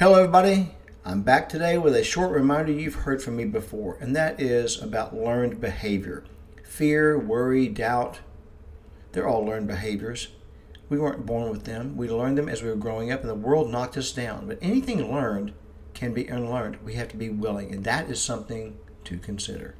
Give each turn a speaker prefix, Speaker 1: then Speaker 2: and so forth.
Speaker 1: Hello, everybody. I'm back today with a short reminder you've heard from me before, and that is about learned behavior. Fear, worry, doubt, they're all learned behaviors. We weren't born with them. We learned them as we were growing up, and the world knocked us down. But anything learned can be unlearned. We have to be willing, and that is something to consider.